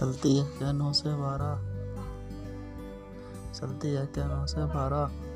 चलती है। क्या नौ से बारह? चलती है। क्या नौ से बारह?